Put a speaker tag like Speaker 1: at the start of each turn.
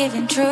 Speaker 1: giving true.